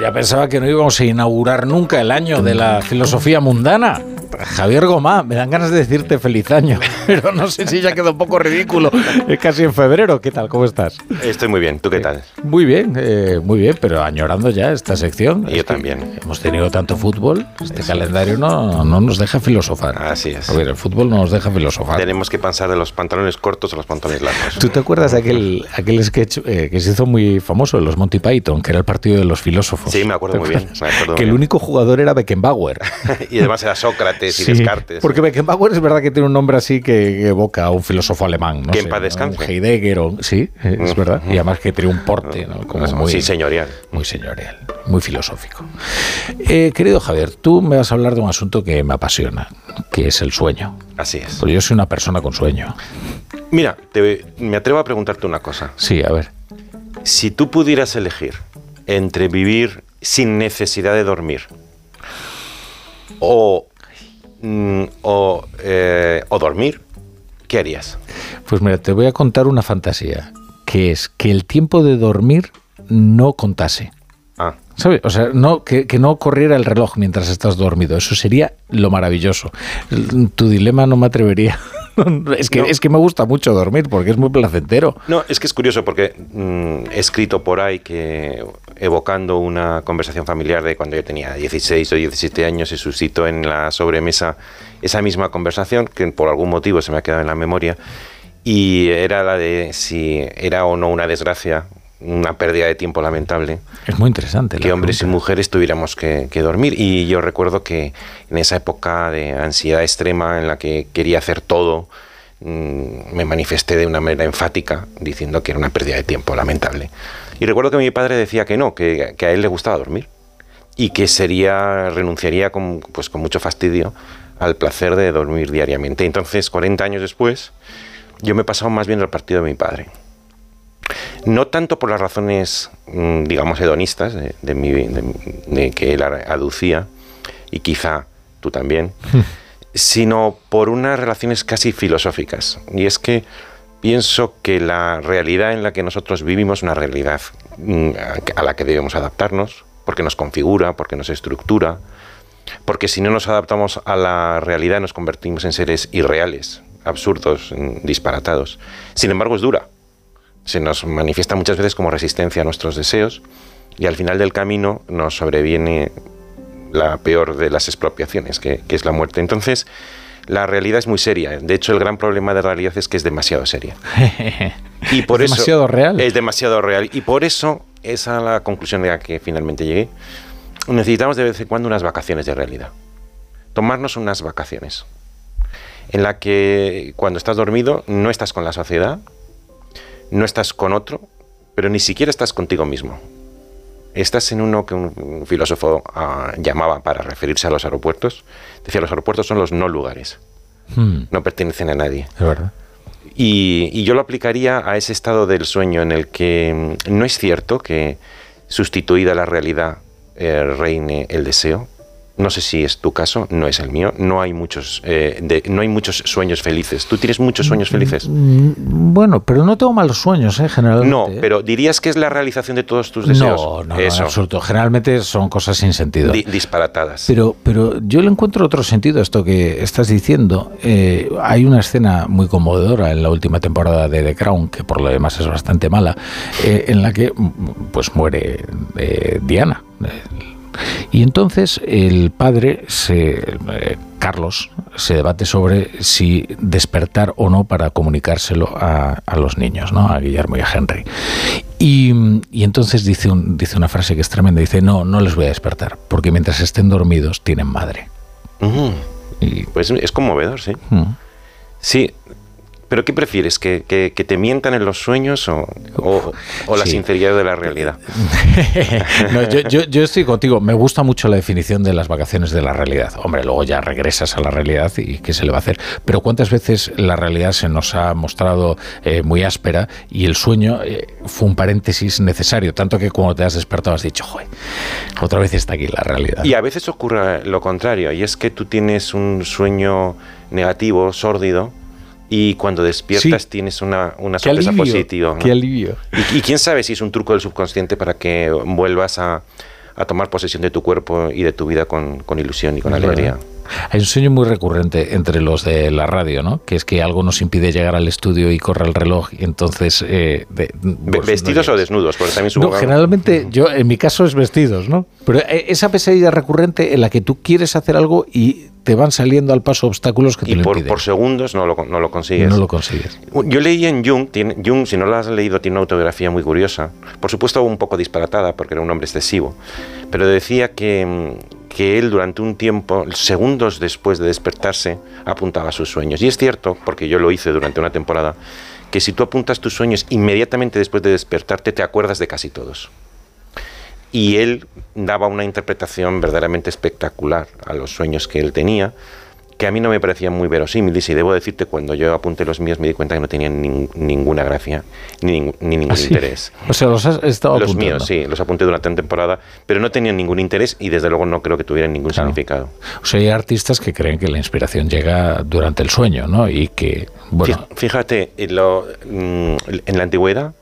Ya pensaba que no íbamos a inaugurar nunca el año de la filosofía mundana. Javier Gomá, me dan ganas de decirte feliz año, pero no sé si ya quedó un poco ridículo. Es casi en febrero. ¿Qué tal? ¿Cómo estás? Estoy muy bien. ¿Tú qué tal? Muy bien, eh, muy bien, pero añorando ya esta sección. Yo también. Hemos tenido tanto fútbol, este calendario no, no nos deja filosofar. Así es. A ver, el fútbol no nos deja filosofar. Tenemos que pasar de los pantalones cortos a los pantalones largos. ¿Tú te acuerdas de aquel, aquel sketch eh, que se hizo muy famoso, los Monty Python, que era el partido de los filósofos? Sí, me acuerdo muy bien. Me acuerdo que el único jugador era Beckenbauer. y además era Sócrates y Sí, Descartes. Porque Beckenbauer es verdad que tiene un nombre así que, que evoca a un filósofo alemán. No Que en paz Heidegger, o- sí, es verdad. Y además que tiene un porte, ¿no? Como muy, sí, señorial. muy señorial, muy filosófico. Eh, querido Javier, tú me vas a hablar de un asunto que me apasiona, que es el sueño. Así es. Porque yo soy una persona con sueño. Mira, te- me atrevo a preguntarte una cosa. Sí, a ver. Si tú pudieras elegir entre vivir sin necesidad de dormir o, mm, o, eh, o dormir, ¿qué harías? Pues mira, te voy a contar una fantasía, que es que el tiempo de dormir no contase. Ah, ¿Sabes? O sea, no, que, que no corriera el reloj mientras estás dormido. Eso sería lo maravilloso. Tu dilema no me atrevería. Es que, No. es que me gusta mucho dormir porque es muy placentero. No, es que es curioso porque mm, he escrito por ahí que evocando una conversación familiar de cuando yo tenía 16 o 17 años y suscito en la sobremesa esa misma conversación que por algún motivo se me ha quedado en la memoria y era la de si era o no una desgracia, una pérdida de tiempo lamentable Es muy interesante. que hombres y mujeres tuviéramos que, que dormir. Y yo recuerdo que en esa época de ansiedad extrema en la que quería hacer todo, mm, me manifesté de una manera enfática diciendo que era una pérdida de tiempo lamentable. Y recuerdo que mi padre decía que no, que, que a él le gustaba dormir y que sería renunciaría con, pues, con mucho fastidio al placer de dormir diariamente. Entonces, 40 años después, yo me he pasado más bien al partido de mi padre. No tanto por las razones, mm, digamos, hedonistas de, de mi- de- de que él aducía, y quizá tú también, sino por unas relaciones casi filosóficas. Y es que pienso que la realidad en la que nosotros vivimos es una realidad mm, a la que debemos adaptarnos, porque nos configura, porque nos estructura, porque si no nos adaptamos a la realidad nos convertimos en seres irreales, absurdos, mm, disparatados. Sin embargo, es dura se nos manifiesta muchas veces como resistencia a nuestros deseos y al final del camino nos sobreviene la peor de las expropiaciones, que, que es la muerte. Entonces, la realidad es muy seria. De hecho, el gran problema de la realidad es que es demasiado seria. Y por Es eso, demasiado real. Es demasiado real. Y por eso, esa es la conclusión a la que finalmente llegué. Necesitamos de vez en cuando unas vacaciones de realidad. Tomarnos unas vacaciones. En la que cuando estás dormido no estás con la sociedad, no estás con otro, pero ni siquiera estás contigo mismo. Estás en uno que un, un filósofo ah, llamaba para referirse a los aeropuertos. Decía, los aeropuertos son los no lugares, Hmm, no pertenecen a nadie. es verdad. Y, y yo lo aplicaría a ese estado del sueño en el que mm, no es cierto que sustituida la realidad eh, reine el deseo. No sé si es tu caso, no es el mío. No hay muchos, eh, de- no hay muchos sueños felices. ¿Tú tienes muchos sueños felices? Mm, Bueno, pero no tengo malos sueños, ¿eh? Generalmente. No, ¿eh? pero dirías que es la realización de todos tus deseos. No, no, no, Eso. en absoluto. Generalmente son cosas sin sentido. Di- disparatadas. Pero, pero yo le encuentro otro sentido a esto que estás diciendo. Eh, hay una escena muy conmovedora en la última temporada de The Crown, que por lo demás es bastante mala, eh, en la que mm, pues muere eh, Diana. Y entonces el padre, se, eh, Carlos, se debate sobre si despertar o no para comunicárselo a, a los niños, ¿no? a Guillermo y a Henry. Y, y entonces dice, un- dice una frase que es tremenda, dice, no, no les voy a despertar, porque mientras estén dormidos tienen madre. Y, pues es conmovedor, sí. Sí, pero ¿qué prefieres? ¿Que, que- que te mientan en los sueños o, o- o la Sí. sinceridad de la realidad? No, yo, yo- yo estoy contigo. Me gusta mucho la definición de las vacaciones de la realidad. Hombre, luego ya regresas a la realidad y qué se le va a hacer. Pero cuántas veces la realidad se nos ha mostrado eh, muy áspera y el sueño eh, fue un paréntesis necesario. Tanto que cuando te has despertado has dicho, joder, otra vez está aquí la realidad. Y a veces ocurre lo contrario, y es que tú tienes un sueño negativo, sórdido, y cuando despiertas Sí. tienes una, una sorpresa alivio, positiva. ¿no? qué alivio. Y, y quién sabe si es un truco del subconsciente para que vuelvas a, a tomar posesión de tu cuerpo y de tu vida con, ilusión y con alegría. Hay un sueño muy recurrente entre los de la radio, ¿no? Que es que algo nos impide llegar al estudio y corre el reloj y entonces... Eh, pues, ¿Vestidos o desnudos? Porque también no, generalmente yo, en mi caso es vestidos, ¿no? Pero eh, esa pesadilla recurrente en la que tú quieres hacer algo y te van saliendo al paso obstáculos que te y por, impiden. por segundos no lo, no lo consigues. No lo consigues. Yo leí en Jung, tiene, Jung, si no lo has leído, tiene una autobiografía muy curiosa, por supuesto un poco disparatada porque era un hombre excesivo, pero decía que, que él durante un tiempo, segundos después de despertarse, apuntaba sus sueños. Y es cierto, porque yo lo hice durante una temporada, que si tú apuntas tus sueños inmediatamente después de despertarte, te acuerdas de casi todos y él daba una interpretación verdaderamente espectacular a los sueños que él tenía, que a mí no me parecían muy verosímiles y debo decirte cuando yo apunté los míos me di cuenta que no tenían ninguna gracia ni, ningún ¿Ah, interés. O sea, los has estado Los míos, sí, los apunté durante una temporada, pero no tenían ningún interés y desde luego no creo que tuvieran ningún significado. O sea, hay artistas que creen que la inspiración llega durante el sueño, ¿no? Y que, bueno... Fíjate, mm, en la antigüedad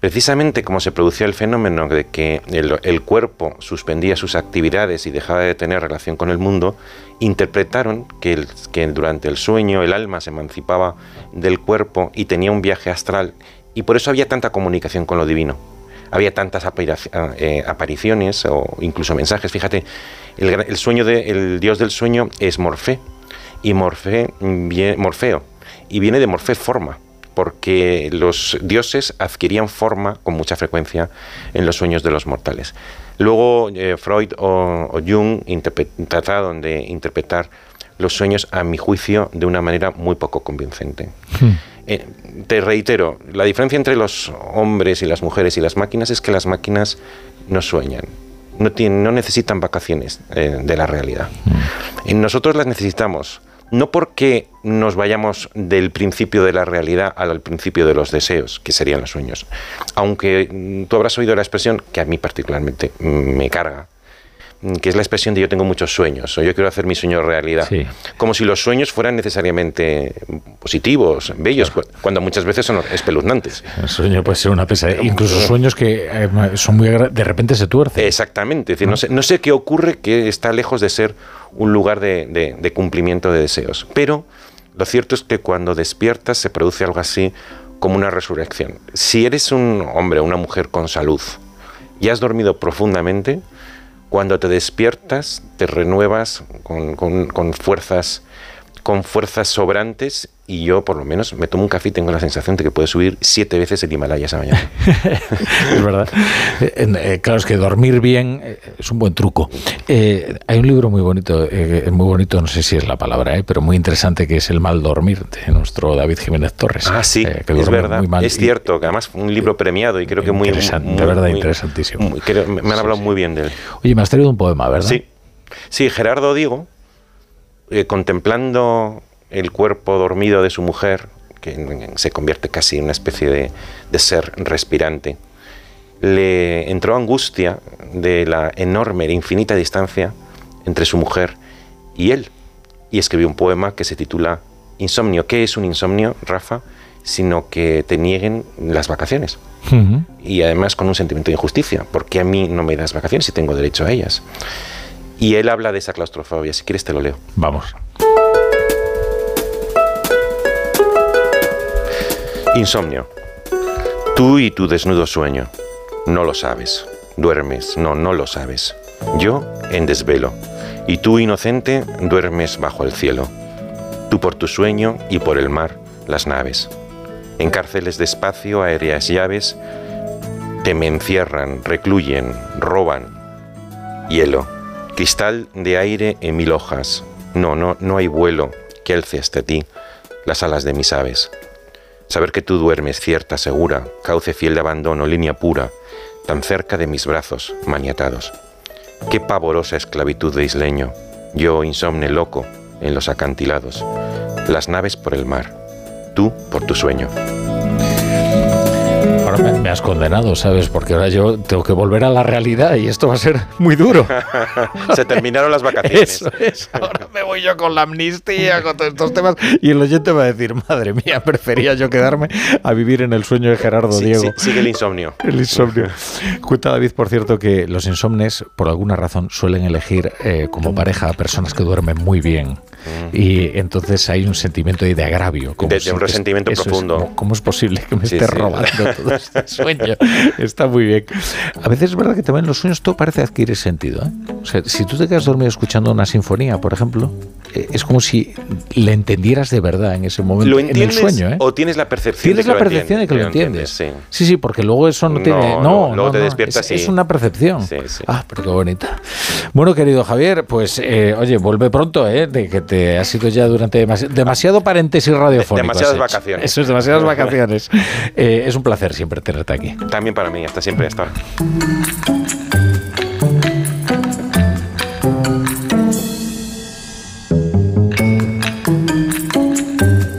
Precisamente como se producía el fenómeno de que el, cuerpo suspendía sus actividades y dejaba de tener relación con el mundo, interpretaron que, durante el sueño el alma se emancipaba del cuerpo y tenía un viaje astral y por eso había tanta comunicación con lo divino. Había tantas eh, apariciones o incluso mensajes. Fíjate, el, sueño del dios del sueño es Morfe y Morfe, Morfeo y viene de Morfe forma porque los dioses adquirían forma con mucha frecuencia en los sueños de los mortales. Luego eh, Freud o, Jung trataron de interpretar los sueños, a mi juicio, de una manera muy poco convincente. Hmm. Eh, te reitero, la diferencia entre los hombres y las mujeres y las máquinas es que las máquinas no sueñan, no, tienen, no necesitan vacaciones eh, de la realidad. Hmm. Y nosotros las necesitamos no porque nos vayamos del principio de la realidad al principio de los deseos, que serían los sueños. Aunque mm, tú habrás oído la expresión, que a mí particularmente me carga, mm, que es la expresión de yo tengo muchos sueños, o yo quiero hacer mi sueño realidad. Como si los sueños fueran necesariamente positivos, bellos, cuando muchas veces son espeluznantes. El sueño puede ser una pesadilla, incluso sueños que eh, son muy de repente se tuercen. Exactamente, no sé, no sé qué ocurre que está lejos de ser un lugar de, cumplimiento de deseos. Pero lo cierto es que cuando despiertas se produce algo así como una resurrección. Si eres un hombre o una mujer con salud y has dormido profundamente, cuando te despiertas te renuevas con, fuerzas con fuerzas sobrantes y yo por lo menos me tomo un café y tengo la sensación de que puedo subir siete veces el Himalaya esa mañana. es verdad. Eh, claro, es que dormir bien eh, es un buen truco. Eh, hay un libro muy bonito, muy bonito, no sé si es la palabra, pero muy interesante, que es El mal dormir, de nuestro David Jiménez Torres. Ah, sí, es verdad. Es cierto, que además fue un libro premiado y creo que muy... Interesante, de verdad, interesantísimo. me han hablado muy bien de él. Oye, me has traído un poema, ¿verdad? Sí. Sí, Gerardo Diego, contemplando el cuerpo dormido de su mujer, que se convierte casi en una especie de, ser respirante, le entró angustia de la enorme e infinita distancia entre su mujer y él, y escribió un poema que se titula Insomnio. ¿Qué es un insomnio, Rafa? Sino que te nieguen las vacaciones. Y además con un sentimiento de injusticia, porque a mí no me das vacaciones y tengo derecho a ellas. Y él habla de esa claustrofobia, si quieres te lo leo. Vamos. Insomnio. Tú y tu desnudo sueño. No lo sabes. Duermes. No, no lo sabes. Yo en desvelo. Y tú, inocente, duermes bajo el cielo. Tú por tu sueño y por el mar, las naves. En cárceles de espacio, aéreas llaves, te me encierran, recluyen, roban. Hielo, cristal de aire en mil hojas. No, no, no hay vuelo que alce hasta ti las alas de mis aves. Saber que tú duermes cierta, segura, cauce fiel de abandono, línea pura, tan cerca de mis brazos, maniatados. Qué pavorosa esclavitud de isleño, yo insomne loco en los acantilados, las naves por el mar, tú por tu sueño. Ahora me, has condenado, ¿sabes? Porque ahora yo tengo que volver a la realidad y esto va a ser muy duro. Se terminaron las vacaciones. Eso es. Ahora me voy yo con la amnistía, con todos estos temas. Y el oyente va a decir, madre mía, prefería yo quedarme a vivir en el sueño de Gerardo Diego. sigue el insomnio. El insomnio. Cuenta David, por cierto, que los insomnes, por alguna razón, suelen elegir eh, como pareja a personas que duermen muy bien. Y entonces hay un sentimiento de agravio. Como de, un resentimiento profundo. ¿Cómo es posible que me esté robando todo este sueño? Está muy bien. A veces es verdad que también en los sueños todo parece adquirir sentido. ¿eh? O sea, si tú te quedas dormido escuchando una sinfonía, por ejemplo, eh, es como si le entendieras de verdad en ese momento. ¿Lo entiendes en el sueño, ¿eh? o tienes la percepción tienes de que la percepción de que lo entiendes? sí. sí. porque luego eso no tiene... No, luego te despiertas es, es, una percepción. Sí, sí. Ah, pero qué bonita. Bueno, querido Javier, pues oye, vuelve pronto, ¿eh? De que te has ido ya durante demasiado paréntesis radiofónico. Demasiadas vacaciones. Eso es, demasiadas vacaciones. es un placer siempre tenerte aquí. También para mí, hasta siempre, hasta ahora.